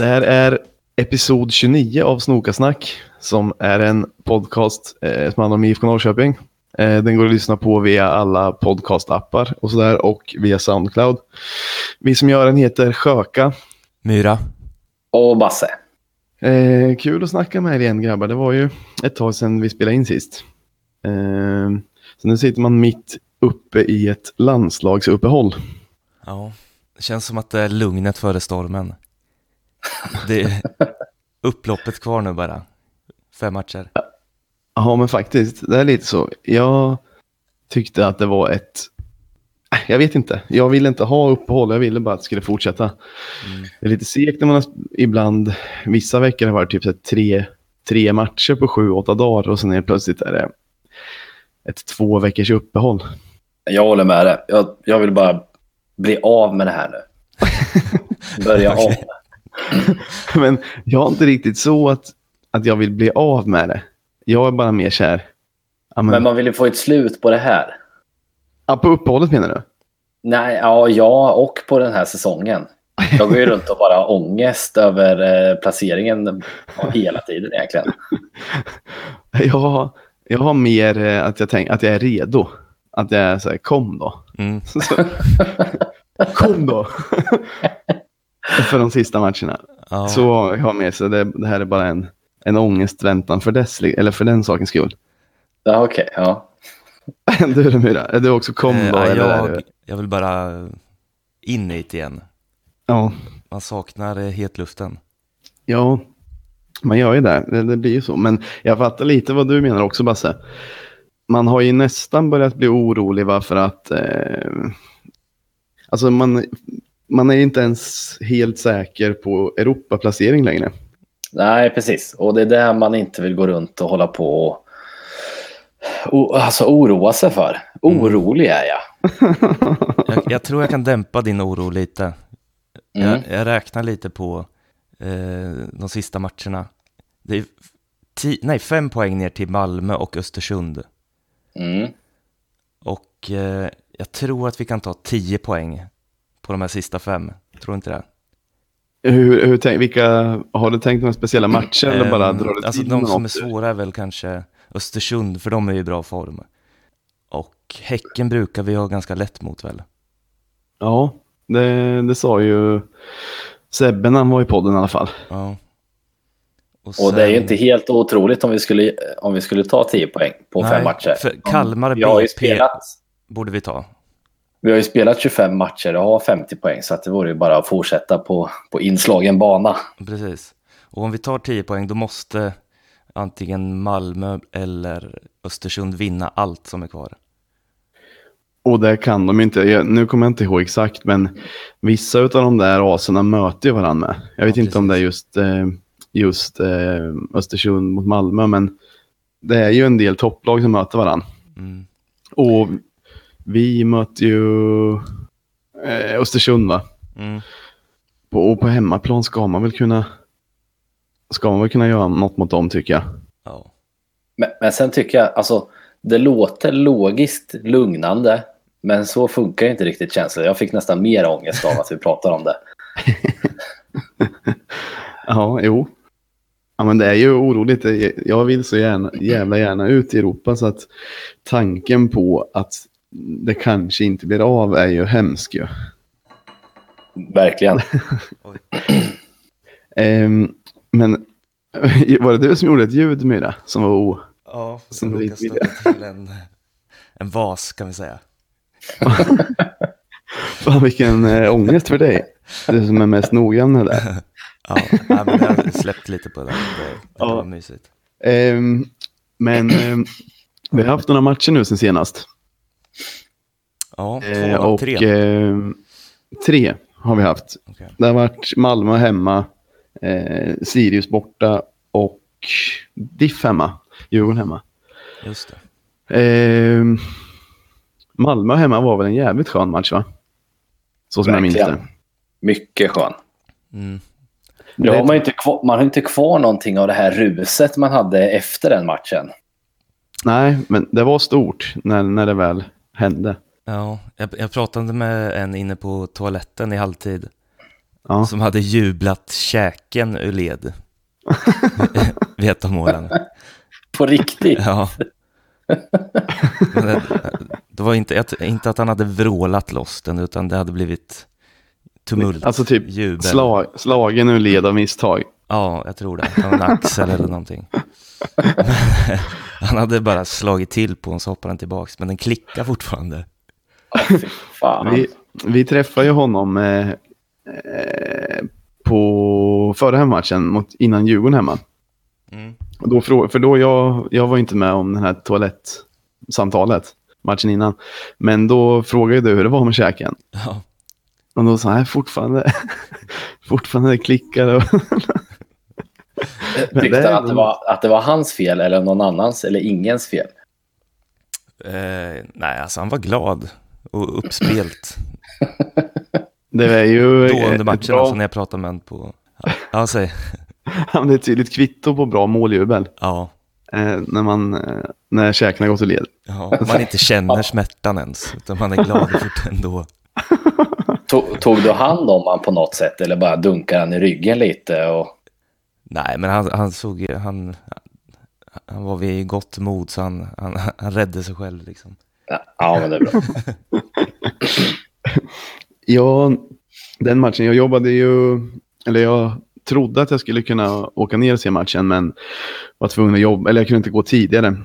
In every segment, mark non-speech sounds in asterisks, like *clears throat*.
Det här är episod 29 av Snokasnack som är en podcast eh, som handlar om IFK Norrköping. Eh, den går att lyssna på via alla podcastappar och sådär och via Soundcloud. Vi som gör den heter Sjöka. Myra. Och Basse. Eh, kul att snacka med er igen grabbar. Det var ju ett tag sedan vi spelade in sist. Eh, så nu sitter man mitt uppe i ett landslagsuppehåll. Ja, det känns som att det är lugnet före stormen. Det är upploppet kvar nu bara. Fem matcher. Ja, men faktiskt, det är lite så. Jag tyckte att det var ett... Äh, Jag vet inte. Jag ville inte ha uppehåll. Jag ville bara att det skulle fortsätta. Mm. Det är lite segt när man har ibland, vissa veckor har det varit typ tre, tre matcher på sju, åtta dagar och sen är det plötsligt är det ett två veckors uppehåll. Jag håller med dig. Jag, jag vill bara bli av med det här nu. *laughs* Börja om. *laughs* Men jag har inte riktigt så att, att jag vill bli av med det. Jag är bara mer kär. Ja, men, man vill ju få ett slut på det här. ja, på uppehållet menar du? Nej, ja, ja, och på den här säsongen. Jag går ju runt och bara har ångest över eh, placeringen ja, hela tiden egentligen. *laughs* Jag har, jag har mer eh, att jag, tänk, att jag är redo. Att jag är så här, kom då. Mm. *laughs* Så, kom då. För de sista matcherna. Ja, Så jag har med så det, det här är bara en, en ångestväntan för, dess, eller för den sakens skull. Ja, okej. ja. *laughs* Du då Myra, är du också kom eh, eller jag, jag vill bara in hit igen. ja, Man saknar eh, hetluften. ja, man gör ju det. det. Det blir ju så. Men jag fattar lite vad du menar också Basse. Man har ju nästan börjat bli orolig för att eh, alltså man, man är inte ens helt säker på Europaplacering längre. Nej, precis. Och det är där man inte vill gå runt och hålla på och o, alltså, oroa sig för. Orolig är jag. *laughs* Jag, jag tror jag kan dämpa din oro lite. Mm. Jag, jag räknar lite på eh, de sista matcherna. Det är ti, nej, fem poäng ner till Malmö och Östersund. Mm. Och eh, jag tror att vi kan ta 10 poäng på de här sista fem. Tror inte det? Hur, hur tänk, vilka, har du tänkt några speciella matcher eller bara Ehm, drar du alltså de som är något? svåra är väl kanske Östersund, för de är i bra form. Och Häcken brukar vi ha ganska lätt mot väl? Ja, det, det sa ju Sebbe när han var i podden i alla fall. Ja. Och det är ju sen- inte helt otroligt om vi skulle, om vi skulle ta 10 poäng på Nej, fem matcher. för Kalmar ju BP borde vi ta. Vi har ju spelat 25 matcher och har 50 poäng så att det vore ju bara att fortsätta på, på inslagen bana. Precis. Och om vi tar 10 poäng då måste antingen Malmö eller Östersund vinna allt som är kvar. Och det kan de inte. Jag, nu kommer jag inte ihåg exakt, men vissa av de där aserna möter ju varandra med. Jag vet Ja, inte om det är just, eh, just eh, Östersund mot Malmö, men det är ju en del topplag som möter varandra. Mm. Och vi möter ju eh, Östersund va? Mm. På, och på hemmaplan ska man väl kunna ska man väl kunna göra något mot dem tycker jag. Ja. Men, men sen tycker jag, alltså det låter logiskt lugnande men så funkar inte riktigt känslan. Jag fick nästan mer ångest av att vi pratar om det. *laughs* Ja, jo. Ja, men det är ju oroligt. Jag vill så gärna, jävla gärna ut i Europa så att tanken på att det kanske inte blir av är ju hemsk ju. Verkligen. Ehm, men *laughs* var det du som gjorde ett ljud Myra som var o... Ja, Som vill. stöta till en, en vas kan vi säga. *laughs* Fan vilken äh, ångest för dig. Du som är mest noggrann med det. *laughs* Ja, nej, men jag har släppt lite på det. Det, det Ja. var mysigt. Ehm, men ehm, vi har haft några matcher nu sen senast. Ja, två, Eh, och tre. ehm, tre har vi haft. Okej. Det har varit Malmö hemma, eh, Sirius borta och Diff hemma. Djurgården hemma. Just det. Ehm, Malmö hemma var väl en jävligt skön match va? Så som jag minns det. Verkligen. Mycket skön. Mm. Nu har man, ju inte kvar, man har inte kvar någonting av det här ruset man hade efter den matchen. Nej, men det var stort när, när det väl hände. Ja, jag, jag pratade med en inne på toaletten i halvtid. Ja. som hade jublat käken ur led. *laughs* vid ett av målen. På riktigt. Ja. Men det, det var inte, att- inte att han hade vrålat loss den, utan det hade blivit tumult, Alltså typ jubel. Slag, slagen ur led av misstag. Ja, jag tror det. En axel eller någonting. Men, *laughs* han hade bara slagit till på den så hoppade den tillbaks, men den klickar fortfarande. *laughs* Vi, vi träffade ju honom eh, eh, på förra hemmatchen mot, innan Djurgården hemma. Mm. Och då, för då jag, jag var inte med om det här toalettsamtalet matchen innan. Men då frågade du hur det var med käken. Ja. Och då sa jag fortfarande, *laughs* fortfarande klickar. *laughs* Tyckte det är han att det, var, att det var hans fel eller någon annans eller ingens fel? Eh, nej, alltså han var glad och uppspelt. *laughs* det är ju Då eh, under ett matchen, bra, alltså när jag pratade med honom på... Ja, säg. *laughs* det är ett tydligt kvitto på bra måljubel. Ja, Eh, när, man, eh, när käken har gått ur led. ja, man inte känner *laughs* smärtan ens, utan man är glad fort ändå. Tog, tog du hand om han på något sätt eller bara dunkade han i ryggen lite? Och... Nej, men han, han såg ju- han, han var vid gott mod så han, han, han räddade sig själv liksom. Ja, men det är bra. *laughs* Ja, den matchen, jag jobbade ju, eller jag trodde att jag skulle kunna åka ner och se matchen, men var tvungen att jobba, eller jag kunde inte gå tidigare.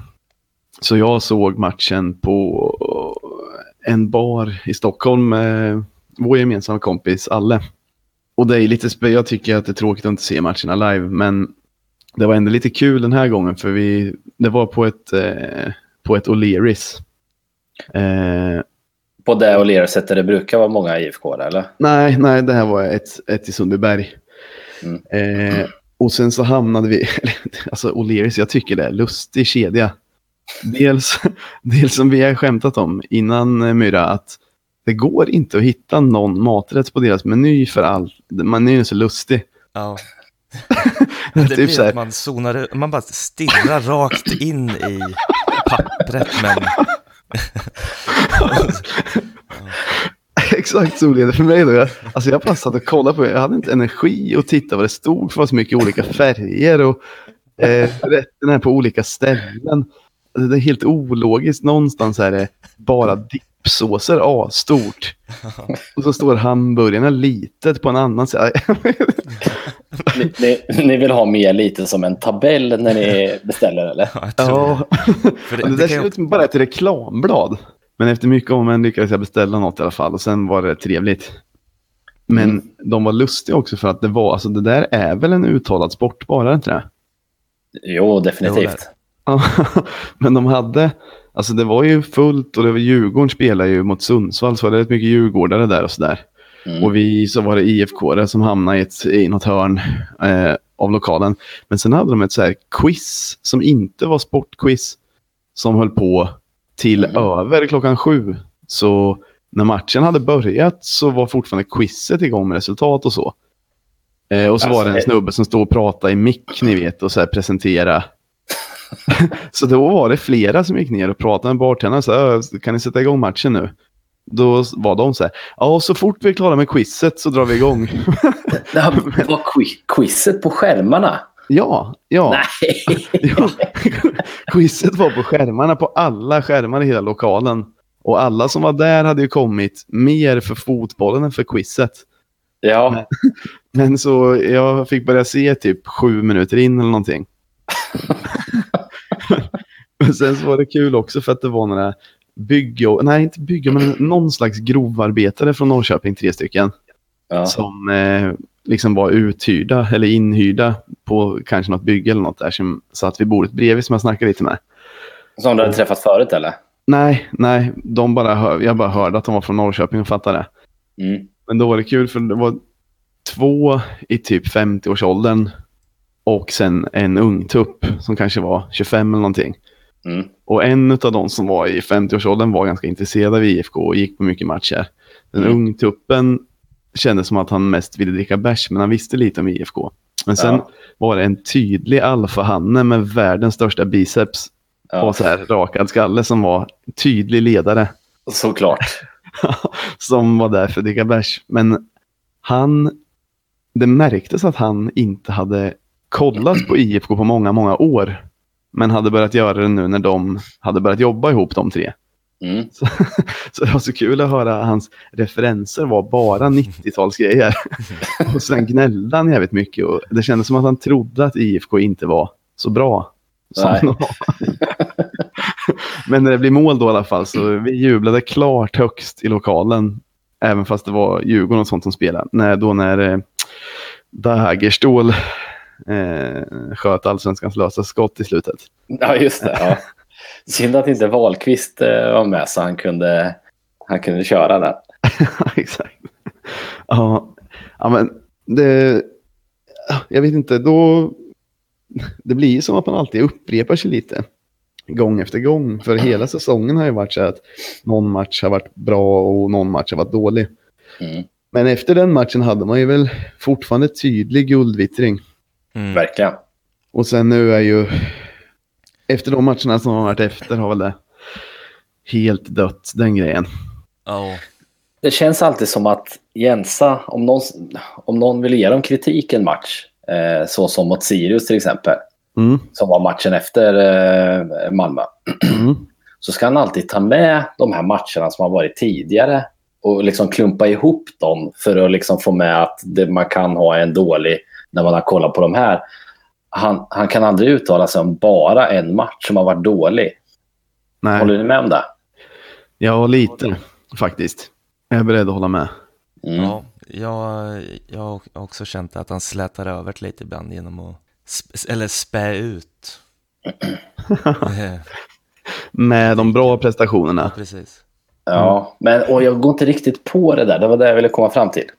Så jag såg matchen på en bar i Stockholm med vår gemensamma kompis Alle. Och det är lite, spe- jag tycker att det är tråkigt att inte se matcherna live, men det var ändå lite kul den här gången, för vi, det var på ett, eh, på ett O'Learys. Eh, På det och Lersätt där det brukar vara många IFK eller? Nej, nej, det här var ett, ett i Sundbyberg. Mm. Eh, och sen så hamnade vi, *laughs* alltså O'Learys, jag tycker det är lustig kedja. Dels, *laughs* dels som vi har skämtat om innan eh, Myra, att det går inte att hitta någon maträtt på deras meny för all, menyn är så lustig. *laughs* Ja. Det typ blir så här, att man zonar man bara stirrar rakt in i pappret men... Exakt så blev det för mig då. Jag, alltså jag bara satt och kollade på det. Jag hade inte energi att titta vad det stod för. Det var så mycket olika färger och eh, rätterna är på olika ställen. Alltså, Det är helt ologiskt. Någonstans är det bara dippsåser A stort. Och så står hamburgarna litet på en annan sida. *laughs* Ni, ni, ni vill ha mer lite som en tabell när ni beställer eller? Ja, jag tror det. Det, Och det det där ser ut som bara ett reklamblad. Men efter mycket om en lyckades jag beställa något i alla fall och sen var det trevligt. Men Mm. de var lustiga också för att det var, alltså det där är väl en uttalad sportbar, är det inte det? Jo, definitivt. *laughs* Men de hade, alltså det var ju fullt och det var Djurgården spelade ju mot Sundsvall så var det rätt mycket djurgårdare där och sådär. Mm. Och vi så var det IFK som hamnade i, ett, i något hörn eh, av lokalen. Men sen hade de ett så här quiz som inte var sportquiz som höll på till Mm. över klockan sju. Så när matchen hade börjat så var fortfarande quizet igång med resultat och så. Eh, och så Alltså, var det en det- snubbe som stod och pratade i mick, ni vet, och så här presentera. *laughs* så då var det flera som gick ner och pratade med bartendern. Så här, "Ö, kan ni sätta igång matchen nu? Då var de så här, ja, så fort vi är klara med quizet så drar vi igång. *laughs* Det *laughs* var qui- quizet på skärmarna. ja, ja. Nej. Jo, Quizet var på skärmarna, på alla skärmar i hela lokalen. Och alla som var där hade ju kommit mer för fotbollen än för quizet. Ja, Men så jag fick börja se typ sju minuter in eller någonting. Men sen så var det kul också för att det var några bygg nej inte bygg men någon slags grovarbetare från Norrköping, tre stycken. ja. Som eh, liksom var uthyrda eller inhyrda på kanske något bygge eller något där som satt vid bordet bredvid som jag snackade lite med. Som du hade träffat förut eller? Nej, nej, de bara hör, jag bara hörde att de var från Norrköping och fattade. Mm. Men då var det kul för det var två i typ 50-årsåldern och sen en ung tupp som kanske var 25 eller någonting. Mm. Och en av de som var i 50-årsåldern var ganska intresserad av IFK och gick på mycket matcher. Den Mm. ungtuppen kände som att han mest ville dricka bärs, men han visste lite om IFK. Men sen Ja. var det en tydlig alfahanne med världens största biceps Ja, och så här rakad skalle som var tydlig ledare. såklart. *laughs* som var där för att dricka bärs. Men han det märktes att han inte hade kollat på IFK på många, många år. Men hade börjat göra det nu när de hade börjat jobba ihop de tre. Mm. *laughs* Så, så det var så kul att höra hans referenser var bara 90-talsgrejer. *laughs* och sen gnällde han jävligt mycket och det kändes som att han trodde att IFK inte var så bra. Som. *laughs* Men när det blir mål då i alla fall så vi jublade klart högst i lokalen. Även fast det var Djurgården och sånt som spelade. När, då när eh, Dagerstål eh, sköt allsvenskans lösa skott i slutet. Ja, just det. Ja. *laughs* Synd att inte Wahlqvist eh, var med så han kunde, han kunde köra den. *laughs* Exakt. Ja, ja, men det... Jag vet inte, då... Det blir ju som att man alltid upprepar sig lite. Gång efter gång. För hela säsongen har ju varit så att någon match har varit bra och någon match har varit dålig. Mm. Men efter den matchen hade man ju väl fortfarande tydlig guldvittring. Mm. Verkligen. Och sen nu är ju... Efter de matcherna som har varit efter har väl det helt dött, den grejen. Ja, Det känns alltid som att Jensa, om någon, om någon vill ge dem kritik en match, eh, så som mot Sirius till exempel, Mm. som var matchen efter eh, Malmö, Mm. *clears throat* så ska han alltid ta med de här matcherna som har varit tidigare och liksom klumpa ihop dem för att liksom få med att det, man kan ha en dålig när man har kollat på de här. Han, han kan aldrig uttala sig om bara en match som har varit dålig. Nej. Håller ni med om det? Ja, lite faktiskt. Jag är beredd att hålla med. Mm. ja jag, jag har också känt att han slätar över lite ibland genom att sp- eller spä ut. *laughs* Med de bra prestationerna. Precis. Ja, men och jag går inte riktigt på det där. Det var det jag ville komma fram till.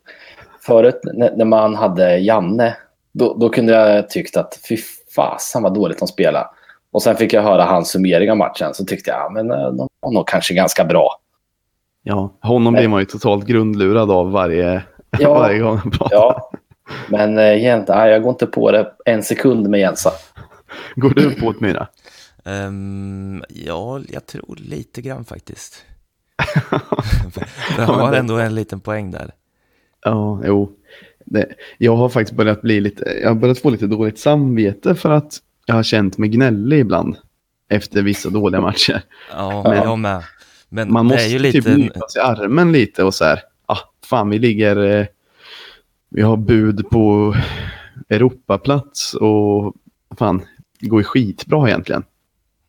Förut när man hade Janne, då, då kunde jag tyckt att fy fasen vad dåligt de spelade. Och sen fick jag höra hans summering av matchen så tyckte jag, ja, men eh, de var nog kanske ganska bra. Ja, honom Nej. blir man ju totalt grundlurad av varje, *laughs* Ja. varje gång han pratar. Ja, men nej, jag går inte på det en sekund med Jensa. *laughs* Går du på ett Myra? Ehm, ja, jag tror lite grann faktiskt. *laughs* Han har ändå en liten poäng där. Ja, jo. Det, jag har faktiskt börjat bli lite, jag har börjat få lite dåligt samvete för att jag har känt mig gnällig ibland. Efter vissa dåliga matcher. Ja, Ja. jag med. Men Man det måste är ju typ lite... nypa sig i armen lite och så här. Ah, fan, vi ligger... Eh, vi har bud på Europaplats och fan, det går ju skitbra egentligen.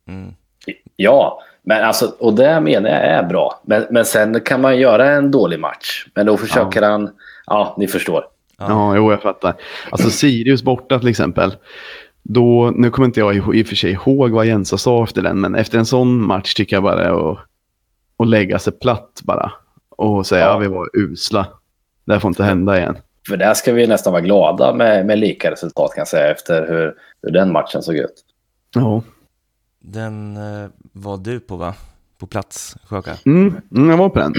Mm, Ja, men alltså, och det menar jag är bra. Men, men sen kan man göra en dålig match. Men då försöker han, ja, ni förstår. Ja. Ja, jo, jag fattar. Alltså Sirius borta till exempel. Då, nu kommer inte jag i, i och för sig ihåg vad Jensa sa efter den, men efter en sån match tycker jag bara att, att lägga sig platt bara. Och säga Ja. att vi var usla. Det här får inte hända igen. För där ska vi nästan vara glada med, med lika resultat kan jag säga efter hur, hur den matchen såg ut. Ja, Den eh, var du på va? På plats, Sjöka? mm, mm, jag var på den.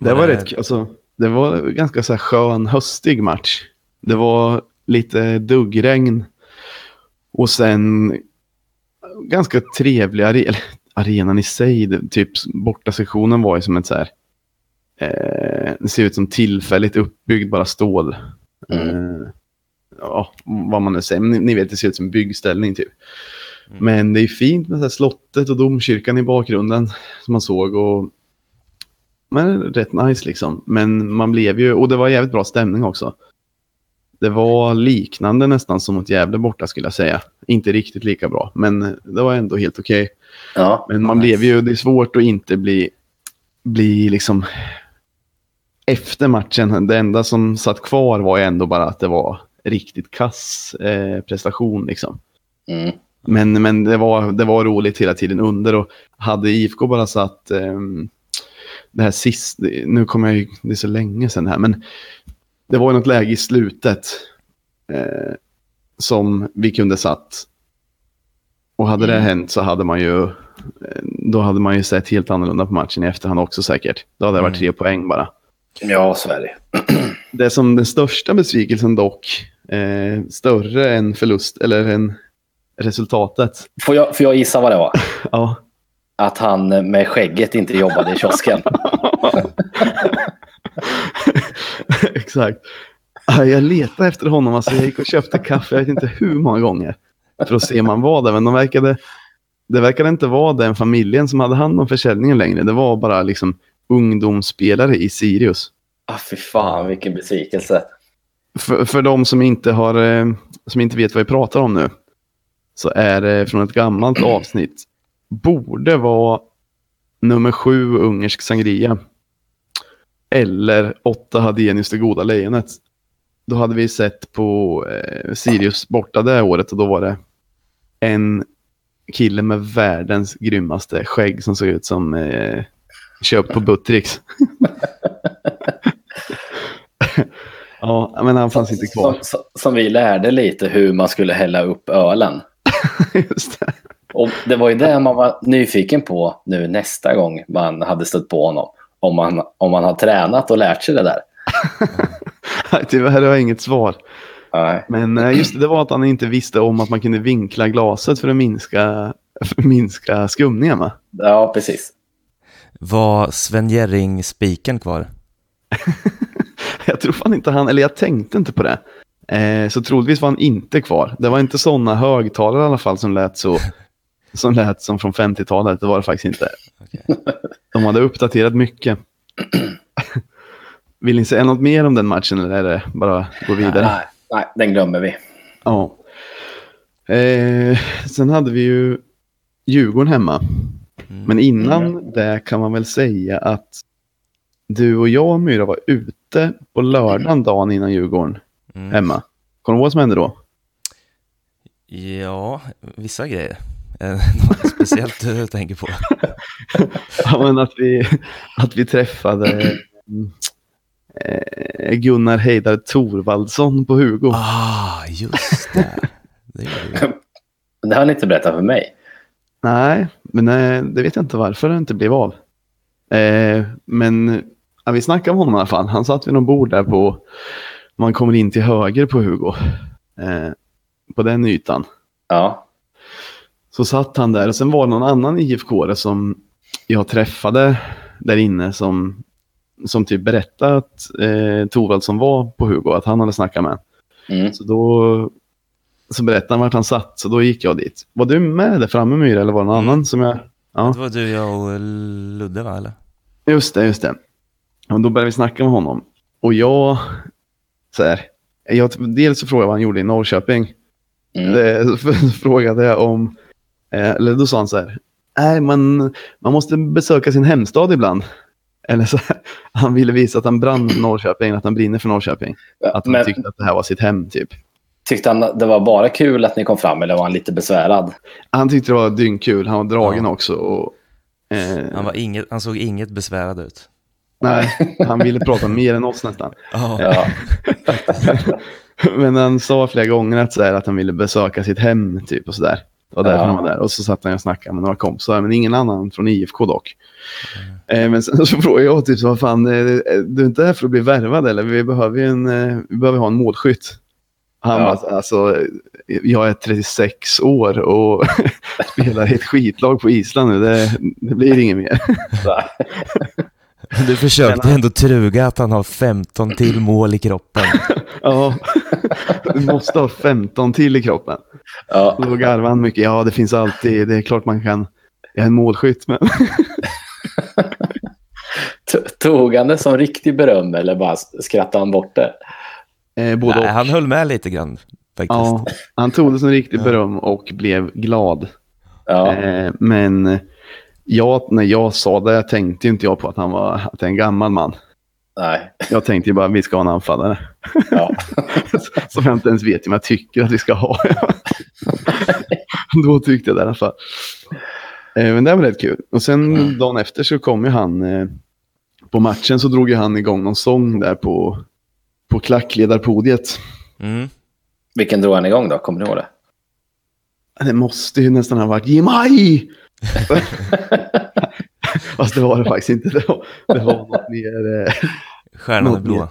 Det Var var, det- rätt, alltså, det var en ganska så här skön höstig match. Det var lite duggregn. Och sen ganska trevlig are arenan i sig. Typ bortasektionen var ju som ett så här. Eh, det ser ut som tillfälligt uppbyggd bara stål. Eh, ja, vad man nu säger. Men ni, ni vet, det ser ut som byggställning typ. Mm. Men det är fint med så slottet och domkyrkan i bakgrunden som man såg. Och, men rätt nice liksom. Men man blev ju, och det var jävligt bra stämning också. Det var liknande nästan som mot Gävle borta skulle jag säga. Inte riktigt lika bra, men det var ändå helt okej. Ja, Men man Nice. blev ju, det är svårt att inte bli, bli liksom efter matchen. Det enda som satt kvar var ju ändå bara att det var riktigt kass eh, prestation liksom. mm. Men, men det, var, det var roligt hela tiden under och hade IFK bara satt ehm, det här sist, nu kommer jag ju, det är så länge sedan här, men det var ju något läge i slutet eh, som vi kunde satt. Och hade det Mm. hänt så hade man ju, eh, då hade man ju sett helt annorlunda på matchen i efterhand också säkert. Då hade det varit Mm. tre poäng bara. ja så är det. *clears throat* Det som den största besvikelsen dock, eh, större än förlust, eller än resultatet. Får jag, får jag gissa vad det var? *laughs* Ja, Att han med skägget inte jobbade i kiosken. *laughs* Exakt. Ja, Jag letade efter honom. Alltså, jag gick och köpte kaffe, jag vet inte hur många gånger. För att se om han var där. Men de verkade, det verkade inte vara den familjen som hade hand om försäljningen längre. Det var bara liksom ungdomsspelare i Sirius. Ah, fy fan, vilken besvikelse. För, för de som inte, har, eh, som inte vet vad vi pratar om nu. Så är det från ett gammalt avsnitt. Borde vara nummer sju ungersk sangria. Eller åtta Hadenius det goda lejonet. Då hade vi sett på eh, Sirius borta det året och då var det en kille med världens grymmaste skägg som såg ut som eh, köpt på Buttricks. *laughs* ja, men han fanns inte kvar. Som, som, som vi lärde lite hur man skulle hälla upp ölen. *laughs* Just det. Och det var ju det man var nyfiken på nu nästa gång man hade stött på honom. Om man, om man har tränat och lärt sig det där. *laughs* Tyvärr har jag inget svar. Nej. Men eh, just det, det var att han inte visste om att man kunde vinkla glaset för att minska, för att minska skumningen. Va? Ja, precis. Var Sven Jerring spiken kvar? *laughs* Jag tror fan inte han, eller jag tänkte inte på det. Eh, så troligtvis var han inte kvar. Det var inte sådana högtalare i alla fall som lät så. *laughs* Som lät som från 50-talet, det var det faktiskt inte. Okej. De hade uppdaterat mycket. Vill ni säga något mer om den matchen eller är det bara gå vidare? Nej, nej, den glömmer vi. Ja. Eh, sen hade vi ju Djurgården hemma. Mm. Men innan det kan man väl säga att du och jag Myra var ute på lördagen dagen innan Djurgården Mm. hemma. Kommer du ihåg vad som hände då? Ja, vissa grejer. Eh, *laughs* Något speciellt du tänker på? *laughs* Ja, men att, vi, att vi träffade eh, Gunnar Heidar Thorvaldsson på Hugo. Ah, just det. det vi. Det har ni inte berättat för mig. Nej, men eh, det vet jag inte varför det inte blev av. Eh, men ja, vi snackade om honom i alla fall. Han satt vid någon bord där på, man kommer in till höger på Hugo. Eh, på den ytan. Ja, Så satt han där och sen var det någon annan IFK som jag träffade där inne som, som typ berättade att eh, Thorvaldsson var på Hugo, att han hade snackat med. mm. Så då så berättade han vart han satt, så då gick jag dit. Var du med där framme Myra eller var det någon Mm. annan som jag... Ja. Det var du, jag och Ludde va, eller? Just det, just det. Och då började vi snacka med honom. Och jag, så här, jag dels så frågade jag vad han gjorde i Norrköping. Mm. Det, så *laughs* frågade jag om, eh, eller då sa han så här, nej man, man måste besöka sin hemstad ibland. Eller så här, *laughs* han ville visa att han brann för Norrköping, att han brinner för Norrköping. Att han Men tyckte att det här var sitt hem typ. tyckte han det var bara kul att ni kom fram eller var han lite besvärad? Han tyckte det var dyngkul, han var dragen Ja. också. Och, eh, Han, var inget, han såg inget besvärad ut. nej, han ville prata mer än oss nästan. *laughs* Ja. Ja, *laughs* Men han sa flera gånger att, så här, att han ville besöka sitt hem typ och sådär. Det var därför Ja. han var där. Och så satt han och snackade med några kompisar, men ingen annan från IFK dock. Eh, men sen så *laughs* frågade jag typ så, vad fan, eh, du är inte här för att bli värvad eller? Vi behöver ju en, eh, vi behöver ha en målskytt. Han Ja. bara, alltså, jag är 36 år och *laughs* spelar i ett skitlag på Island nu. Det, det blir inget mer. *laughs* *laughs* Du försökte han- ändå truga att han har 15 till mål i kroppen. *laughs* Ja, du måste ha 15 till i kroppen. ja. Då garvade han mycket. Ja, det finns alltid. Det är klart man kan. Jag är en målskytt, men *laughs* Tog han det som riktig beröm eller bara skrattade han bort det? eh, både Nej, och. han höll med lite grann faktiskt. Ja, han tog det som riktigt beröm och blev glad. Ja, Eh, men jag, när jag sa det tänkte inte jag på att han var att det är en gammal man. nej. Jag tänkte ju bara att vi ska ha en anfallare. Ja. *laughs* Som jag inte ens vet om jag tycker att vi ska ha. *laughs* Då tyckte jag det i alla fall. Eh, men det var rätt kul. Och sen dagen efter så kom ju han. Eh, på matchen så drog ju han igång någon sång där på, på klackledarpodiet. Mm. Vilken drog han igång då? Kommer ni ihåg det? Det måste ju nästan ha varit Ge mig! *laughs* Fast det var det faktiskt inte. Det var, det var något mer... Eh, Stjärnan är något blå. mer-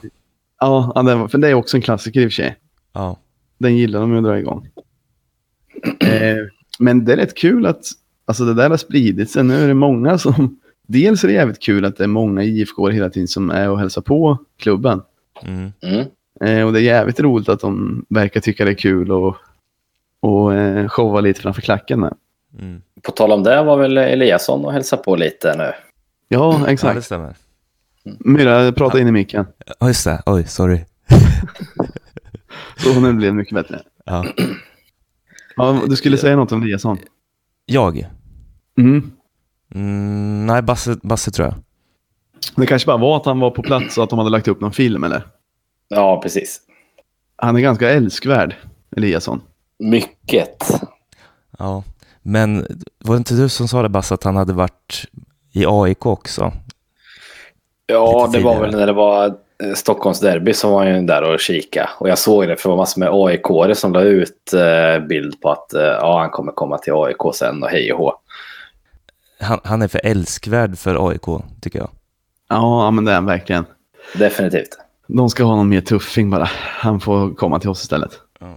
Ja, ja, det var, för det är också en klassiker i och för sig. Ja. Den gillar de ju att dra igång. Eh, men det är rätt kul att alltså det där har spridit sig. Nu är det många som... Dels är det jävligt kul att det är många IFK hela tiden som är och hälsar på klubben. Mm. Mm. Eh, och det är jävligt roligt att de verkar tycka det är kul och, och eh, showa lite framför klacken med. Mm. På tal om det var väl Eliasson och hälsa på lite nu. Ja, Ja, det exakt. stämmer. Myra, prata in i micken. Ja, just det. Oj, sorry. Så nu blev det mycket bättre. Ja. Ja, du skulle säga något om Eliasson? Jag? Mm. Mm, nej, Basse, Basse tror jag. Det kanske bara var att han var på plats och att de hade lagt upp någon film, eller? Ja, precis. Han är ganska älskvärd, Eliasson. Mycket. Ja, men var det inte du som sa det Basse, att han hade varit i AIK också? Ja, det var väl när det var eh, Stockholms derby som var ju där och kika. Och jag såg det för det var massor med aik som la ut eh, bild på att eh, ja, han kommer komma till AIK sen och hej och hå. Han, han är för älskvärd för AIK, tycker jag. Ja, ja, men det är han verkligen. Definitivt. De ska ha någon mer tuffing bara. Han får komma till oss istället. Ja.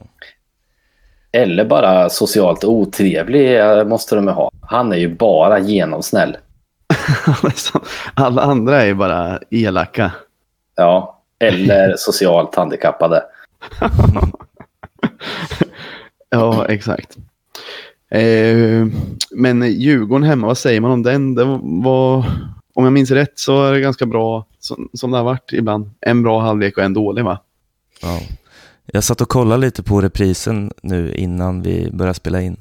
Eller bara socialt otrevlig eh, måste de ju ha. Han är ju bara genomsnäll. *laughs* Alla andra är ju bara elaka. Ja. Eller *laughs* socialt handikappade. *laughs* Ja, exakt. Eh, men Djurgården hemma, vad säger man om den? Det var, om jag minns rätt så är det ganska bra, som, som det har varit ibland. En bra halvlek och en dålig va? Ja. Jag satt och kollade lite på reprisen nu innan vi började spela in.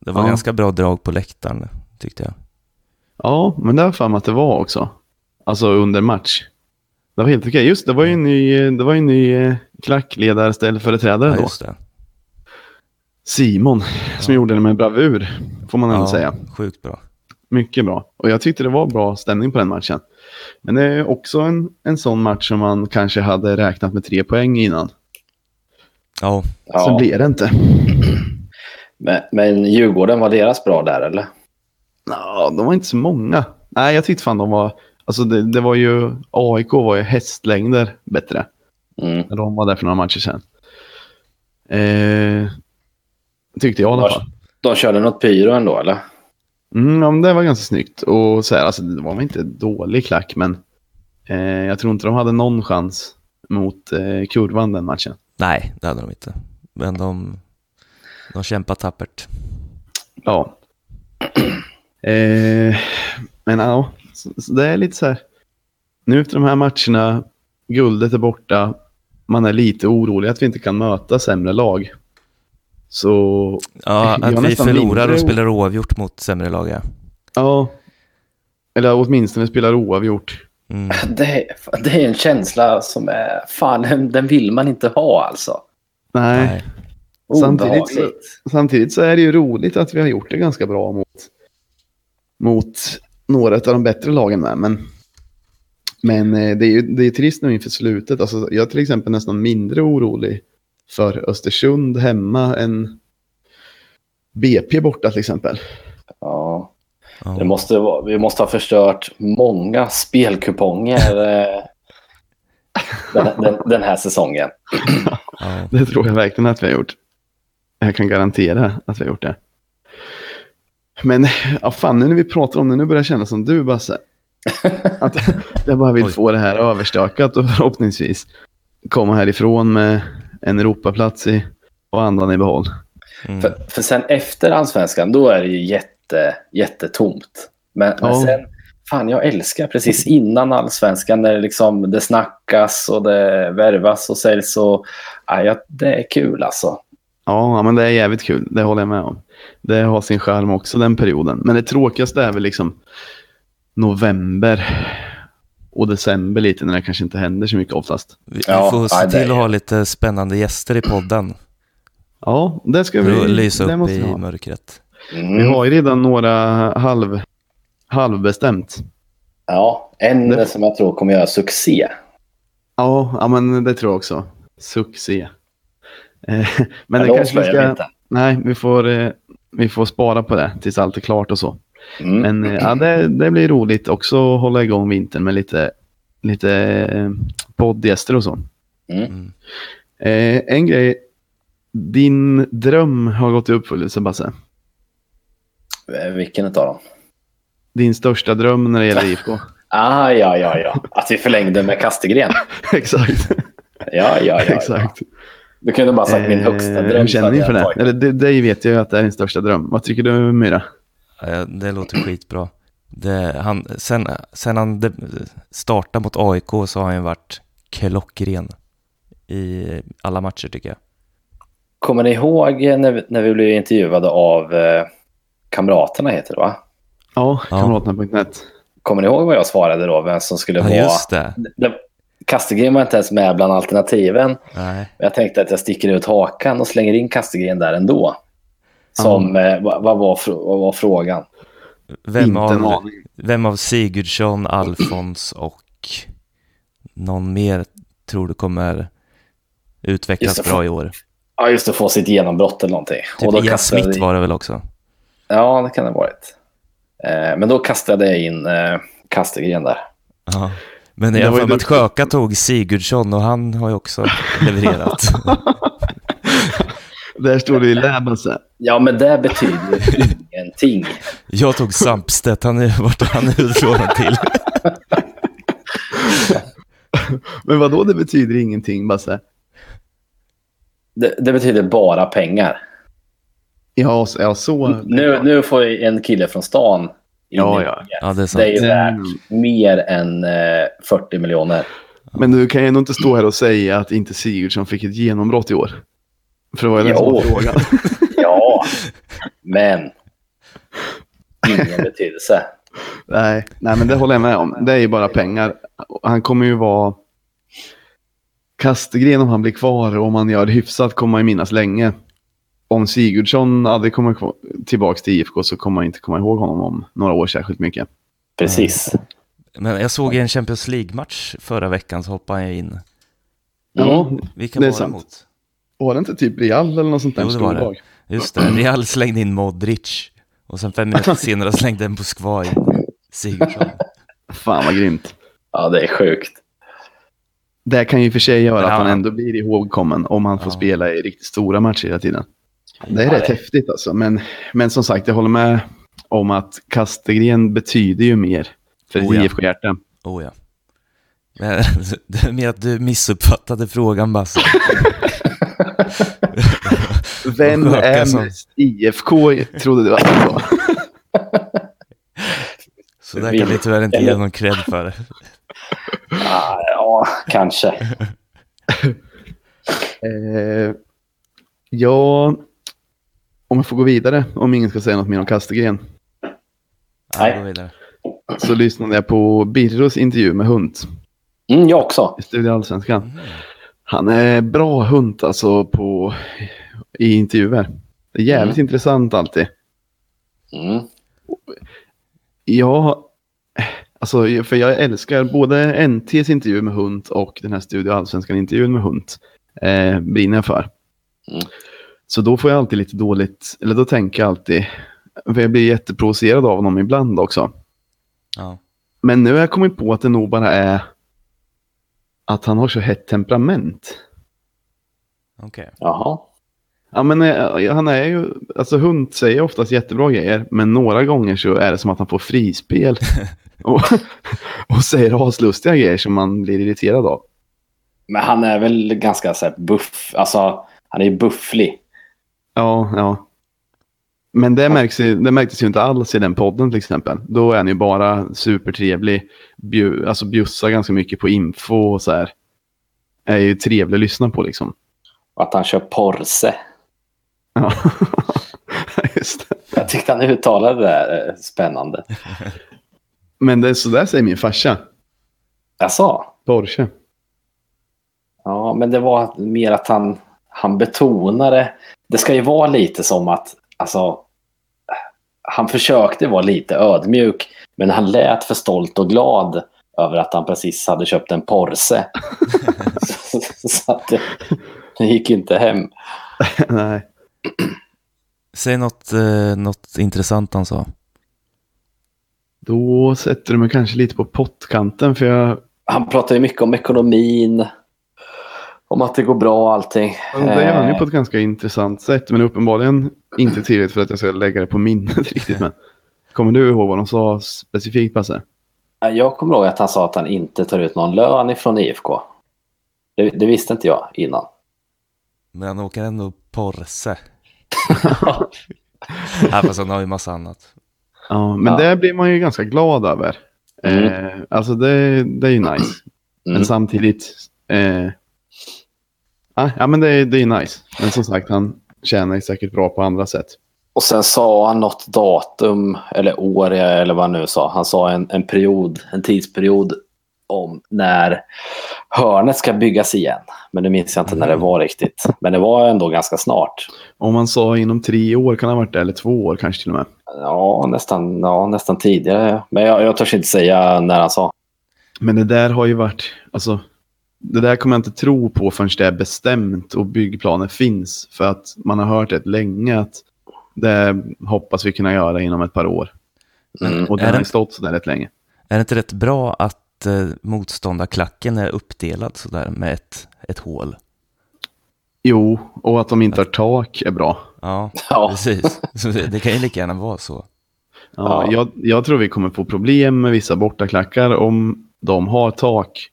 Det var Ja. ganska bra drag på läktaren, tyckte jag. Ja, men det har jag att det var också. Alltså under match. Det var helt okej. Just det, var ju en ny, det var en ny eh, klackledarställföreträdare Ja, då. Simon, som gjorde det med bravur, får man ändå Ja, säga. Sjukt bra. Mycket bra. Och jag tyckte det var bra stämning på den matchen. Men det är också en, en sån match som man kanske hade räknat med tre poäng innan. Ja, Sen Ja. blev det inte. *clears throat* Men, men Djurgården, var deras bra där eller? Ja, de var inte så många. Nej, jag tyckte fan de var... Alltså det, det var ju... AIK var ju hästlängder bättre. Mm. När de var där för några matcher sedan. Eh, tyckte jag i alla fall. De körde något pyro ändå eller? Mm, ja, men det var ganska snyggt. Och så här, alltså, det var väl inte dålig klack, men eh, jag tror inte de hade någon chans mot eh, kurvan den matchen. Nej, det hade de inte. Men de, de kämpar tappert. Ja. *clears throat* Eh, men ja, så, det är lite så här. Nu efter de här matcherna, guldet är borta. Man är lite orolig att vi inte kan möta sämre lag. Så Ja, att vi förlorar mindre och spelar oavgjort mot sämre lag, ja. ja. Eller åtminstone spelar oavgjort. Mm. *laughs* Det, det är en känsla som är... Fan, den, vill man inte ha alltså. Nej. Nej. Samtidigt så-. Samtidigt så är det ju roligt att vi har gjort det ganska bra mot, mot några av de bättre lagen med. Men, men eh, det är ju det är trist nu inför slutet. Alltså, jag är till exempel nästan mindre orolig för Östersund hemma än BP borta till exempel. Ja. Det måste vara, vi måste ha förstört många spelkuponger *laughs* eh, den, den, den här säsongen. Det tror jag verkligen att vi har gjort. Jag kan garantera att vi har gjort det. Men ja, fan, nu när vi pratar om det, nu börjar jag känna som du Basse. *laughs* Att jag bara vill Oj. få det här överstökat och förhoppningsvis komma härifrån med en Europaplats i, och andan i behåll. Mm. För, för sen efter allsvenskan, då är det ju jätte, jättetomt. Men, men Ja. sen, fan jag älskar precis innan allsvenskan när det, liksom, det snackas och det värvas och säljs. Och, ja, det är kul alltså. Ja, men det är jävligt kul. Det håller jag med om. Det har sin charm också den perioden. Men det tråkigaste är väl liksom november och december lite när det kanske inte händer så mycket oftast. Vi, får se till att ha lite spännande gäster i podden. Ja, det ska vi. lysa upp i ha. mörkret. Mm. Vi har ju redan några halv, halvbestämt. Ja, en Det- som jag tror kommer göra succé. Ja, ja, men det tror jag också. Succé. Eh, *laughs* Men det kanske vi ska... inte. Nej, vi får, eh, vi får spara på det tills allt är klart och så. Mm. Men eh, ja, det, det blir roligt också att hålla igång vintern med lite, lite eh, poddgäster och så. Mm. Mm. Eh, en grej. Din dröm har gått i uppfyllelse, Basse. Eh, Vilken av dem? Din största dröm när det gäller *laughs* IFK. Ah, ja, ja, ja. Att vi förlängde med Kastegren. *laughs* Exakt. Ja, ja, ja. Exakt. Du kunde bara sagt min högsta Eh, dröm. Hur känner ni för det? Eller det, dig vet jag ju att det är din största dröm. Vad tycker du Myra? Ja, Det låter skitbra. Det, han, sen, sen han de- startade mot AIK så har han ju varit klockren i alla matcher tycker jag. Kommer ni ihåg när vi, när vi blev intervjuade av eh, Kamraterna heter det va? Ja, kamraterna.net. Kommer ni ihåg vad jag svarade då? Vem som skulle Ja, vara... just det. Det, Kastegren var inte ens med bland alternativen. Nej. Jag tänkte att jag sticker ut hakan och slänger in Kastegren där ändå. Som, eh, vad, vad, var, vad var frågan? Vem Inte av, vem av Sigurdsson, Alfons och någon mer tror du kommer utvecklas bra i år? Ja, just att få sitt genombrott eller någonting. Typ Ian kastade Smith jag- var det väl också? Ja, det kan det ha varit. Eh, men då kastade jag in eh, Kastegren där. Ja. Men jag har för mig att. Sjöka tog Sigurdsson och han har ju också *laughs* levererat. *laughs* Där står det i alltså. Ja, men det betyder *laughs* ingenting. Jag tog Sampstedt, han är vart han är utlånad till. Men vad då det betyder ingenting Basse? Det, det betyder bara pengar. Ja, så- ja så. Nu, nu får en kille från stan Ja, ja. Ja, det är sant. Det är ju värt Mm. mer än eh, 40 miljoner. Men du kan ju ändå inte stå här och säga att inte Sigurdsson fick ett genombrott i år. För det var ju den som var frågan. *laughs* Ja, men *laughs* ingen betydelse. nej, nej, men det håller jag med om. Det är ju bara pengar. Han kommer ju vara... Kastegren om han blir kvar och om han gör det hyfsat kommer man ju minnas länge. Om Sigurdsson aldrig kommer tillbaka till IFK så kommer man inte komma ihåg honom om några år särskilt mycket. Precis. Men jag såg i en Champions League-match förra veckan så hoppade jag in. Ja, Vilka Det är var sant. mot? var det inte typ Real eller något sånt där Jo, det var det. Just det, Real slängde in Modric. Och sen fem minuter senare slängde en Moskva in Sigurdsson. Fan vad grymt. Ja, det är sjukt. Det kan ju för sig göra Ja. att han ändå blir ihågkommen om han får Ja. spela i riktigt stora matcher hela tiden. Det är Ja, rätt det- häftigt alltså. Men, men som sagt, jag håller med om att Kastegren betyder ju mer för Oh ja. IFK-hjärta. Oh ja. Men *laughs* det är mer att du missuppfattade frågan Basse. *laughs* Vem är som- mest IFK, trodde du att det var. *laughs* Så där kan vi tyvärr inte ge någon cred för. Ja, ja kanske. Eh, ja, om jag får gå vidare, om ingen ska säga något mer om Kastegren, Nej. så lyssnade jag på Birros intervju med Hunt Mm, jag också. i Studio Allsvenskan. Mm. Han är bra Hunt alltså på, i intervjuer. Det är jävligt Mm. intressant alltid. Mm. Ja, alltså, för jag älskar både NTs intervju med Hunt och den här Studio Allsvenskan-intervjun med Hunt. Eh, brinner jag för. Mm. Så då får jag alltid lite dåligt, eller då tänker jag alltid, för jag blir jätteprovocerad av honom ibland också. Ja. Men nu har jag kommit på att det nog bara är att han har så hett temperament. Okej. Jaha. Ja, men eh, han är ju, alltså Hunt säger oftast jättebra grejer, men några gånger så är det som att han får frispel. *laughs* och, och säger aslustiga grejer som man blir irriterad av. Men han är väl ganska så här buff. Alltså, han är ju bufflig. Ja, ja. Men det, märks, det märktes ju inte alls i den podden till exempel. Då är han ju bara supertrevlig, bju, alltså bjussar ganska mycket på info och så här. Är ju trevlig att lyssna på liksom. Och att han kör Porse. Ja, *laughs* just det. Jag tyckte han uttalade det där, eh, spännande. *laughs* Men det är så där säger min farsa. Jag sa. Porsche. Ja, men det var mer att han, han betonade. Det ska ju vara lite som att, alltså, han försökte vara lite ödmjuk, men han lät för stolt och glad över att han precis hade köpt en Porse. så, *laughs* så att det, det gick inte hem. Nej. Säg något, eh, något intressant han sa. Då sätter du mig kanske lite på pottkanten för jag Han pratar ju mycket om ekonomin, om att det går bra och allting. Ja, Det gör han ju Eh, på ett ganska intressant sätt, men uppenbarligen inte tillräckligt för att jag ska lägga det på minnet *laughs* riktigt. Men kommer du ihåg vad de sa specifikt, Basse? Jag kommer ihåg att han sa att han inte tar ut någon lön ifrån IFK. Det, det visste inte jag innan. Men han åker ändå Porsche. *laughs* ja, fast han har ju massa annat. Ja, men Ja. det blir man ju ganska glad över. Mm. Eh, alltså det, det är ju nice. Men Mm. samtidigt. Eh, ja, men det, är- det är nice. Men som sagt, han tjänar ju säkert bra på andra sätt. Och sen sa han något datum eller år eller vad han nu sa. Han sa en, en period, en tidsperiod om när hörnet ska byggas igen. Men det minns jag inte när det var riktigt. Men det var ändå ganska snart. Om man sa inom tre år kan det ha varit det, eller två år kanske till och med. Ja, nästan, ja, nästan tidigare. Men jag, jag törs inte säga när han sa. Men det där har ju varit, alltså, det där kommer jag inte tro på förrän det är bestämt och byggplaner finns. För att man har hört rätt länge att det hoppas vi kunna göra inom ett par år. Mm. Och det Är har det- ju stått sådär rätt länge. Är det inte rätt bra att eh, motståndarklacken är uppdelad sådär med ett, ett hål? Jo, och att de inte har tak är bra. Ja, *laughs* Ja, precis. Det det kan ju lika gärna vara så. Ja, Ja. Jag, jag tror vi kommer få problem med vissa bortaklackar om de har tak.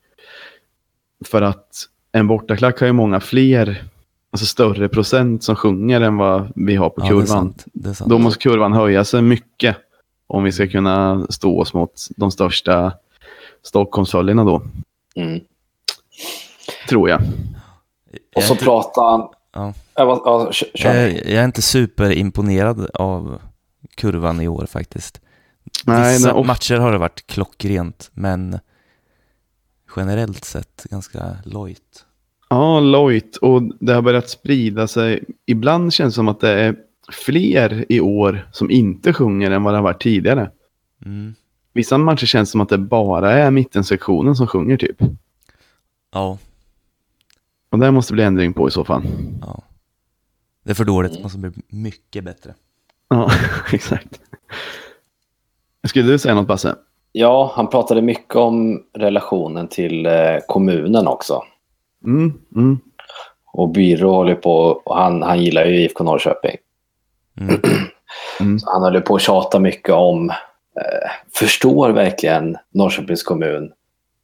För att en bortaklack har ju många fler, alltså större procent som sjunger än vad vi har på Ja, det är kurvan. sant. Det är sant. Då måste kurvan höja sig mycket om vi ska kunna stå oss mot de största Stockholmsföljarna då, mm. tror jag. Och så pratade han... Ja. Ja. Jag, jag är inte superimponerad av kurvan i år faktiskt. Nej, Vissa nej, och, matcher har det varit klockrent, men generellt sett ganska lojt. ja, lojt. Och det har börjat sprida sig. Ibland känns det som att det är fler i år som inte sjunger än vad det har varit tidigare. Mm. Vissa matcher känns som att det bara är mittensektionen som sjunger typ. Ja, Och det måste bli ändring på i så fall. ja. Det är för dåligt, det måste bli mycket bättre. Ja, *laughs* exakt. Skulle du säga något Basse? Ja, han pratade mycket om relationen till eh, kommunen också. Mm, mm. Och Byrå håller på, och han, han gillar ju IFK Norrköping. Mm. *clears throat* Mm. Så han håller på att tjata mycket om, eh, förstår verkligen Norrköpings kommun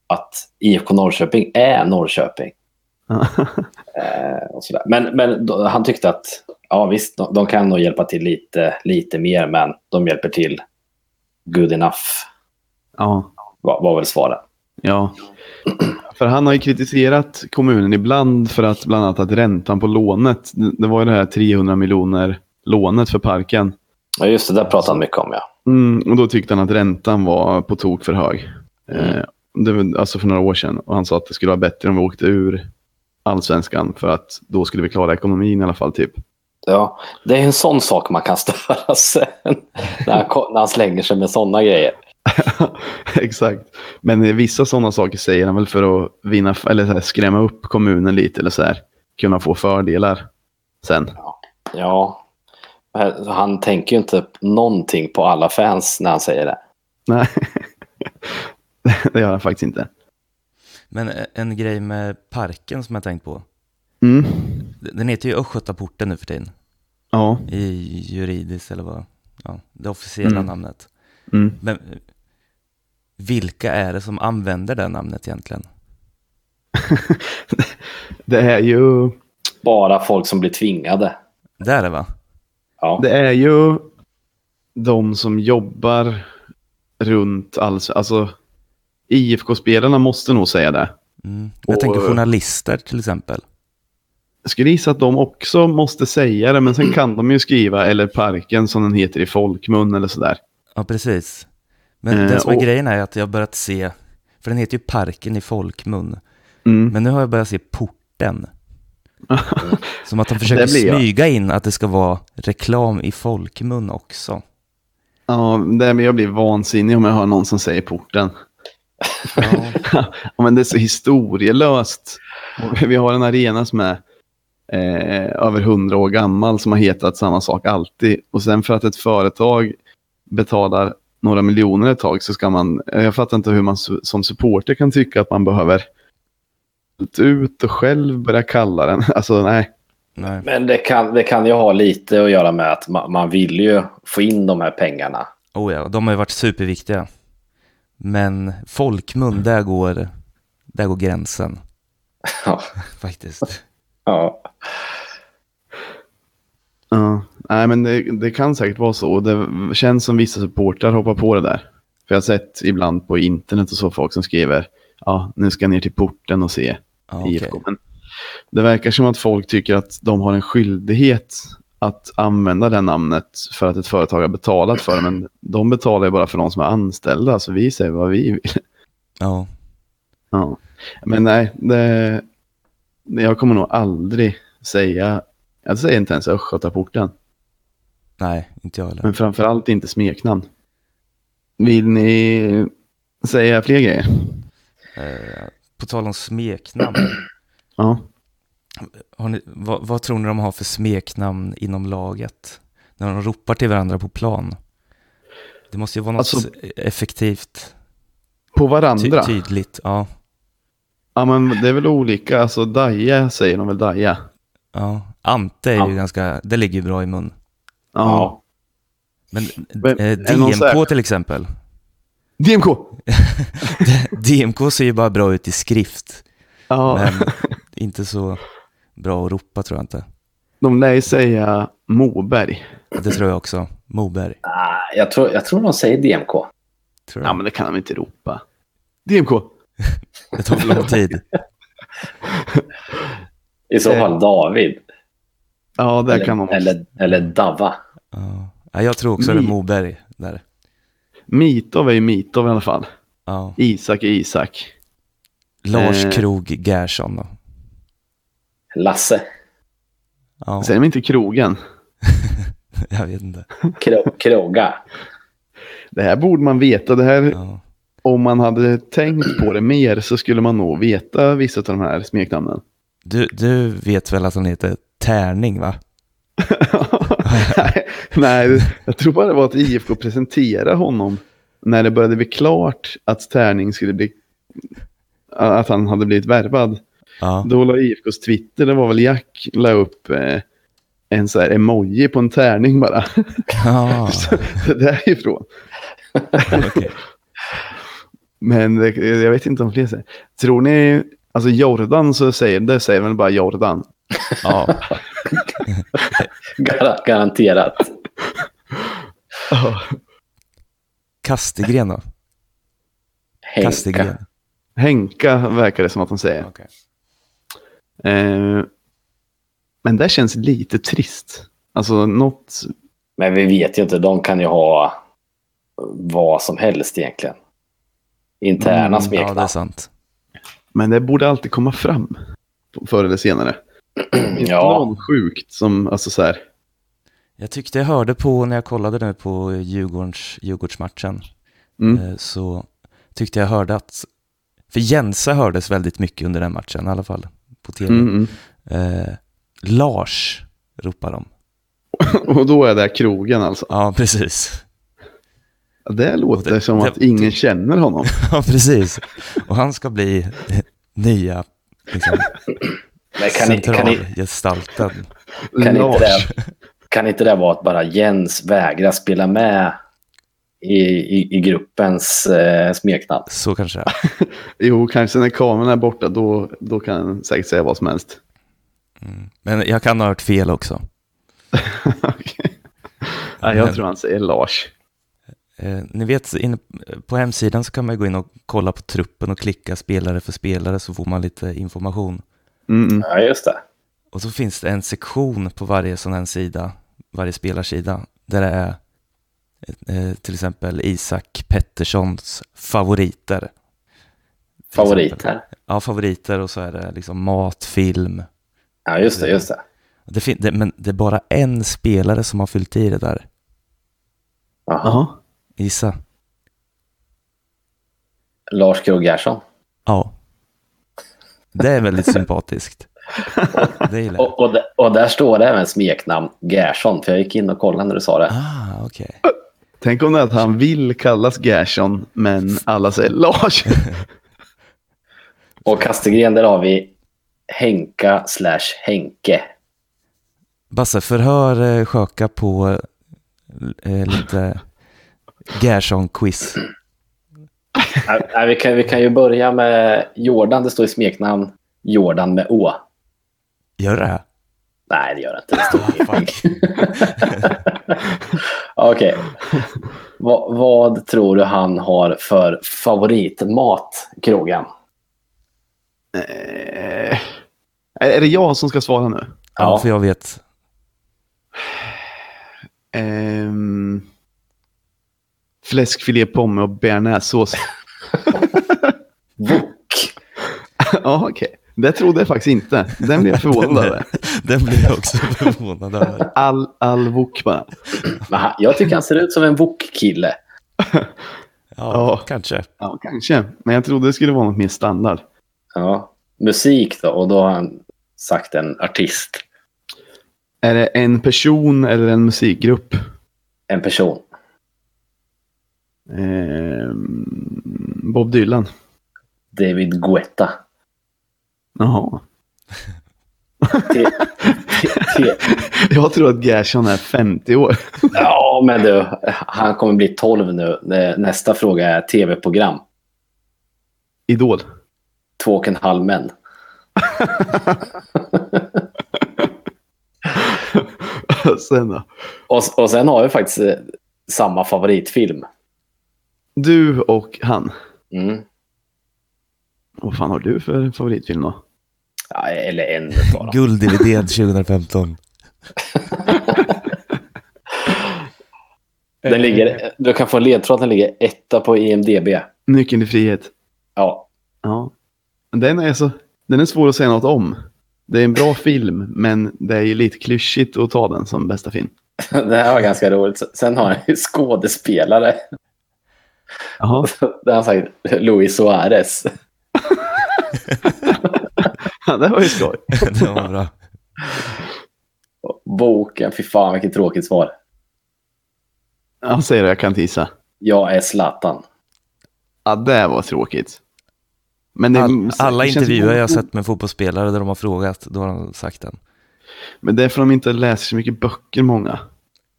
att IFK Norrköping är Norrköping? *laughs* Eh, och sådär. Men, men då, han tyckte att ja, visst, de, de kan nog hjälpa till lite, lite mer, men de hjälper till good enough, ja, var, var väl svaret. ja. För han har ju kritiserat kommunen ibland för att bland annat att räntan på lånet, det var ju det här 300 miljoner lånet för parken. Ja, just det, där pratade han mycket om, ja. Mm, och då tyckte han att räntan var på tok för hög. Mm. Eh, det var alltså för några år sedan. Och han sa att det skulle vara bättre om vi åkte ur allsvenskan för att då skulle vi klara ekonomin i alla fall typ. Ja, det är en sån sak man kan störa *laughs* sig när han, ko- när han slänger sig med sådana grejer. *laughs* Exakt. Men vissa sådana saker säger han väl för att vinna, eller så här, skrämma upp kommunen lite eller så här. Kunna få fördelar sen. Ja, han tänker ju inte någonting på alla fans när han säger det. Nej, *laughs* det gör han faktiskt inte. Men en grej med parken som jag tänkt på. Mm. Den heter ju Östgötaporten nu för tiden. Ja. I juridiskt eller vad, ja, det officiella Mm. namnet. Mm. Men vilka är det som använder det namnet egentligen? *laughs* Det är ju, Bara folk som blir tvingade. Det är det va? Ja, det är ju de som jobbar runt alls, alltså IFK-spelarna måste nog säga det. Mm. Jag Och- tänker journalister till exempel. Jag skulle gissa att de också måste säga det, men sen kan de ju skriva eller parken som den heter i folkmun eller sådär. Ja, precis. Men Eh, det som är och- grejen är att jag har börjat se, för den heter ju Parken i folkmun, Mm. men nu har jag börjat se Porten. *laughs* Som att de försöker smyga in att det ska vara reklam i folkmun också. Ja, det, men jag blir vansinnig om jag hör någon som säger porten. Ja, *laughs* Ja, men det är så historielöst. Vi har en arena som är eh, över hundra år gammal som har hetat samma sak alltid. Och sen för att ett företag betalar några miljoner ett tag så ska man, jag fattar inte hur man som supporter kan tycka att man behöver ut och själv börja kalla den. *laughs* Alltså nej. nej. men det kan, det kan ju ha lite att göra med att man, man vill ju få in de här pengarna. Oh ja, de har ju varit superviktiga. Men folkmun, där går, där går gränsen. Ja. *laughs* faktiskt. ja. Ja, nej men det, det kan säkert vara så. Det känns som vissa supportrar hoppar på det där. För jag har sett ibland på internet och så folk som skriver ja, nu ska jag ner till porten och se okej. IFK. Men det verkar som att folk tycker att de har en skyldighet att använda det namnet för att ett företag har betalat för det. Men de betalar ju bara för de som är anställda, så vi säger vad vi vill. Ja, Ja. Men nej, det, jag kommer nog aldrig säga, jag säger inte ens Östgötaporten. Nej, inte jag heller. Men framförallt inte smeknamn. Vill ni säga fler grejer? Eh, på tal om smeknamn, *clears throat* Ja. ni, vad, vad tror ni de har för smeknamn inom laget? När de ropar till varandra på plan. Det måste ju vara något Alltså- effektivt, På ty, varandra? tydligt. Ja, Ja, men det är väl olika. Alltså Daja säger de väl Daja? ja. Ante är Ja. ju ganska, det ligger ju bra i mun. Ja. ja. Men, Men eh, DMK till exempel. *laughs* DMK! *laughs* DMK ser ju bara bra ut i skrift, Ja. men inte så bra att ropa tror jag inte. De lär ju säga Moberg. Det tror jag också. Moberg, Ah, Jag, tror, jag tror de säger DMK. tror Ja, jag. men det kan de inte ropa. DMK! *laughs* Det tar för lång tid. I så Eh. fall David. Ja, det eller, kan de. eller, eller Dava. Ja. Ja, jag tror också det är Mi- Moberg där. Mitov är ju Mitov i alla fall. Ja. Isak är Isak. Lars Eh. Krog Gerson då. Lasse. Ja, Säger de inte krogen? *laughs* jag vet inte. Kro, kroga. Det här borde man veta. Det här, Ja. om man hade tänkt på det mer så skulle man nog veta vissa av de här smeknamnen. Du, du vet väl att han heter Tärning va? nej, *laughs* nej, jag tror bara det var att IFK presenterade honom när det började bli klart att Tärning skulle bli att han hade blivit värvad. Ja, Då la IFKs Twitter, det var väl Jack, la upp eh, en så här emoji på en tärning bara. ja. *laughs* Så det därifrån. *laughs* Men det, jag vet inte om fler säger. Tror ni, alltså Jordan så säger, det säger väl bara Jordan. Ja. *laughs* Gar- garanterat. Kastegren då? Henka. Kastegren. Henka verkar det som att de säger. Okej. Eh, men det känns lite trist. Alltså något, Men vi vet ju inte. De kan ju ha vad som helst egentligen. Interna Mm, Ja, det är smeknamn. sant. men det borde alltid komma fram. Förr eller senare. *clears throat* Ja. någon sjukt som, alltså så här. Jag tyckte jag hörde på när jag kollade nu på Djurgårdens, Djurgårdsmatchen. Mm. eh, Så tyckte jag hörde att, för Jensa hördes väldigt mycket under den matchen i alla fall på tv. Mm, mm. Eh, Lars ropar de. *laughs* Och då är det krogen alltså. Ja, precis. Det låter Det- som det- att ingen känner honom. *laughs* Ja, precis. Och han ska bli *laughs* nya liksom, *clears throat* Men kan, ni, kan, centralgestalten. kan, inte det, kan inte det vara att bara Jens vägrar spela med i, i, i gruppens eh, smeknamn? Så kanske det *laughs* är. Jo, kanske när kameran är borta, då, då kan han säkert säga vad som helst. Mm. Men jag kan ha hört fel också. *laughs* Okej. ja, jag tror han säger Lars. Eh, ni vet, inne på hemsidan så kan man gå in och kolla på truppen och klicka spelare för spelare så får man lite information. Mm. Ja, just det. Och så finns det en sektion på varje sån här sida, varje spelarsida, där det är eh, till exempel Isak Petterssons favoriter. Exempel. Favoriter. Ja, favoriter och så är det liksom mat, film. Ja, just det. Just det. Det fin- det, men det är bara en spelare som har fyllt i det där. Jaha. Jaha. Gissa. Lars Krogh Gerson. Ja. Det är väldigt sympatiskt. Det. Och, och, där- och där står det även smeknamn Gerson. För jag gick in och kollade när du sa det. Ah, okej. Tänk om det är att han vill kallas Gerson, men alla säger Lars. *laughs* Och Kastegren, där har vi Henka slash Henke. Basse, förhör eh, Sjöka på eh, lite Gerson-quiz. Ja, ja, vi, kan, vi kan ju börja med Jordan. Det står i smeknamn Jordan med Å. Gör det? Nej, det gör det inte. Det står Ah, *laughs* fuck. *laughs* Okej. vad, tror du han har för favoritmat, Krogan? Eh, är det jag som ska svara nu? Ja, för jag vet. Ehm, fläskfilé, pommes och bearnaisesås. *laughs* Wok. ja, okej. Det trodde jag faktiskt inte. Den blev jag förvånad över. *laughs* Den blir jag också förvånad över. All, all wok bara. Jag tycker han ser ut som en wok-kille. *laughs* Ja, Ja. kanske. Ja, kanske. Men jag trodde det skulle vara något mer standard. Ja. Musik då, och då har han sagt en artist. Är det en person eller en musikgrupp? En person. Ehm, Bob Dylan. David Guetta. Jaha. T- T- T- *laughs* Jag tror att Gershon är 50 år. Ja, men du, han kommer bli 12 nu. Eh, Nästa fråga är tv-program. Idol. Två och en halv män. *laughs* Sen? Och, och sen har vi faktiskt eh, samma favoritfilm. Du och han. Mm. Vad fan har du för favoritfilm då? Ja, eller en bara. *laughs* Guld-DVD 2015. Den ligger, du kan få en ledtråd att den ligger etta på IMDB. Nyckeln till frihet. Ja, Ja. Den är, så, den är svår att säga något om. Det är en bra film, men det är ju lite klyschigt att ta den som bästa film. *laughs* det här var ganska roligt. Sen har han ju skådespelare. Jaha. Där har han sagt Luis Suarez. *laughs* Ja, det var ju skoj. *laughs* Det var bra. Boken, fy fan vilket tråkigt svar. Han säger det, jag kan inte gissa. Jag är Zlatan. Ja, det var tråkigt. Men det, All, alla intervjuer ju- jag har sett med fotbollsspelare där de har frågat, då har de sagt den. Men det är för att de inte läser så mycket böcker, många.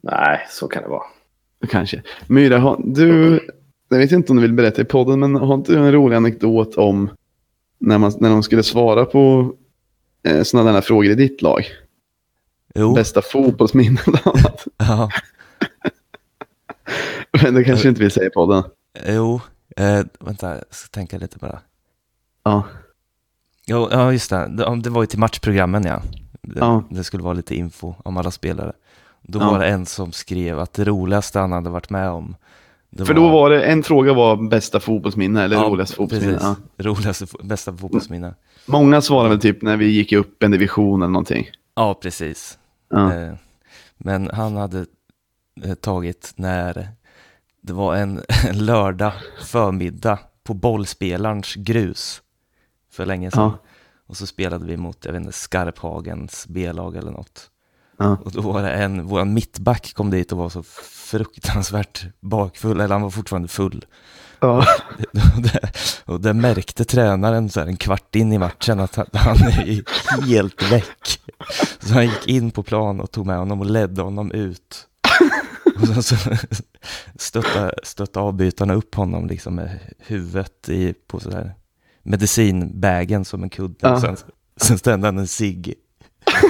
Nej, så kan det vara. Kanske. Myra, du, jag vet inte om du vill berätta i podden, men har inte du en rolig anekdot om när, man, när de skulle svara på eh, sådana där frågor i ditt lag? Jo, Bästa fotbollsminne bland annat. *laughs* ja, Men det kanske du inte vill säga i podden. jo. Eh, vänta, jag ska tänka lite bara. Ja. Jo, ja, just det. Det, det var ju till matchprogrammen, ja. Det, Ja. det skulle vara lite info om alla spelare. Då Ja. var det en som skrev att det roligaste han hade varit med om. Det För då var det, en fråga var bästa fotbollsminne, eller Ja, roligaste fotbollsminne. Ja. Roligaste, bästa fotbollsminne. Många svarade väl typ när vi gick upp en division eller någonting. Ja, precis. Ja. Eh, Men han hade eh, tagit när det var en, *laughs* en lördag förmiddag på bollspelarens grus för länge sedan. Ja. Och så spelade vi mot, jag vet inte, Skarphagens B-lag eller något. Ja. Och då var det en, våran mittback kom dit och var så fruktansvärt bakfull, eller han var fortfarande full. Ja. Och *laughs* det, och det märkte tränaren så här en kvart in i matchen att han, han är helt väck. Så han gick in på plan och tog med honom och ledde honom ut. Och sen så stötte, stötte avbytarna upp honom liksom med huvudet i, på sådär medicinbägen som en kudde. Ja. Och sen, sen ställde han en cigg. *laughs*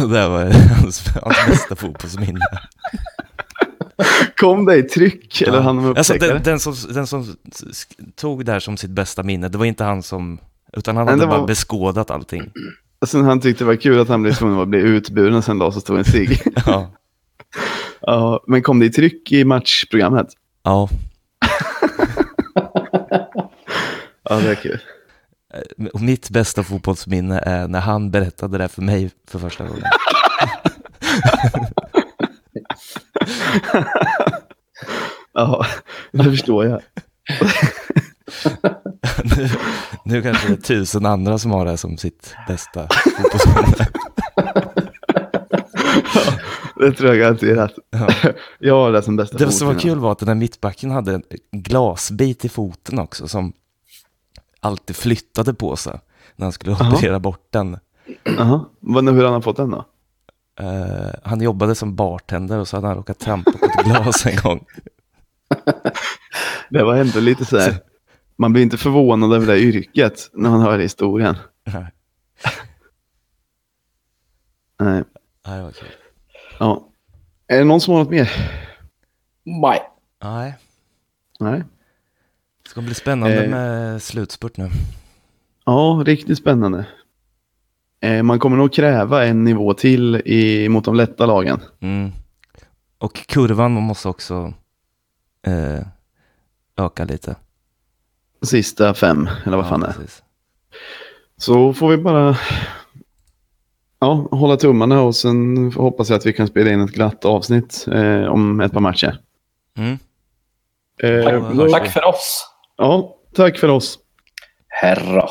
Det var hans, hans bästa fotbollsminne. Kom det i tryck? Eller Ja. han var alltså, den, den, som, den som tog det här som sitt bästa minne, det var inte han som, utan han hade bara var- beskådat allting. Sen han tyckte det var kul att han blev tvungen att bli utburen och sen la sig stå en cigg. *laughs* Ja. ja, men kom det i tryck i matchprogrammet? ja. *laughs* Ja, det är kul. Eh, Och mitt bästa fotbollsminne är när han berättade det för mig för första gången. *laughs* Ja, det förstår jag. *laughs* nu, nu kanske det är tusen andra som har det som sitt bästa fotbollsminne. *laughs* Det tror jag garanterat. Ja. Jag har det som bästa Det som var kul var att den här mittbacken hade en glasbit i foten också som alltid flyttade på sig när han skulle Jaha. operera bort den. Vad- hur har han fått den då? Eh, han jobbade som bartender och så hade han råkat trampa på ett *laughs* glas en gång. Det var ändå lite så här man blir inte förvånad över det yrket när man hör historien. Nej, Nej. var kul. Ja. Är det någon som har något mer? Nej. Nej, Nej. Det ska bli spännande Eh. med slutspurt nu. Ja, riktigt spännande. Eh, man kommer nog kräva en nivå till i, mot de lätta lagen. Mm. Och kurvan måste också eh, öka lite. Sista fem, eller vad fan det är. precis. Så får vi bara ja, hålla tummarna och sen hoppas jag att vi kan spela in ett glatt avsnitt eh, om ett par matcher. Mm. Eh, Tack. Tack för oss. Ja, tack för oss. Herra.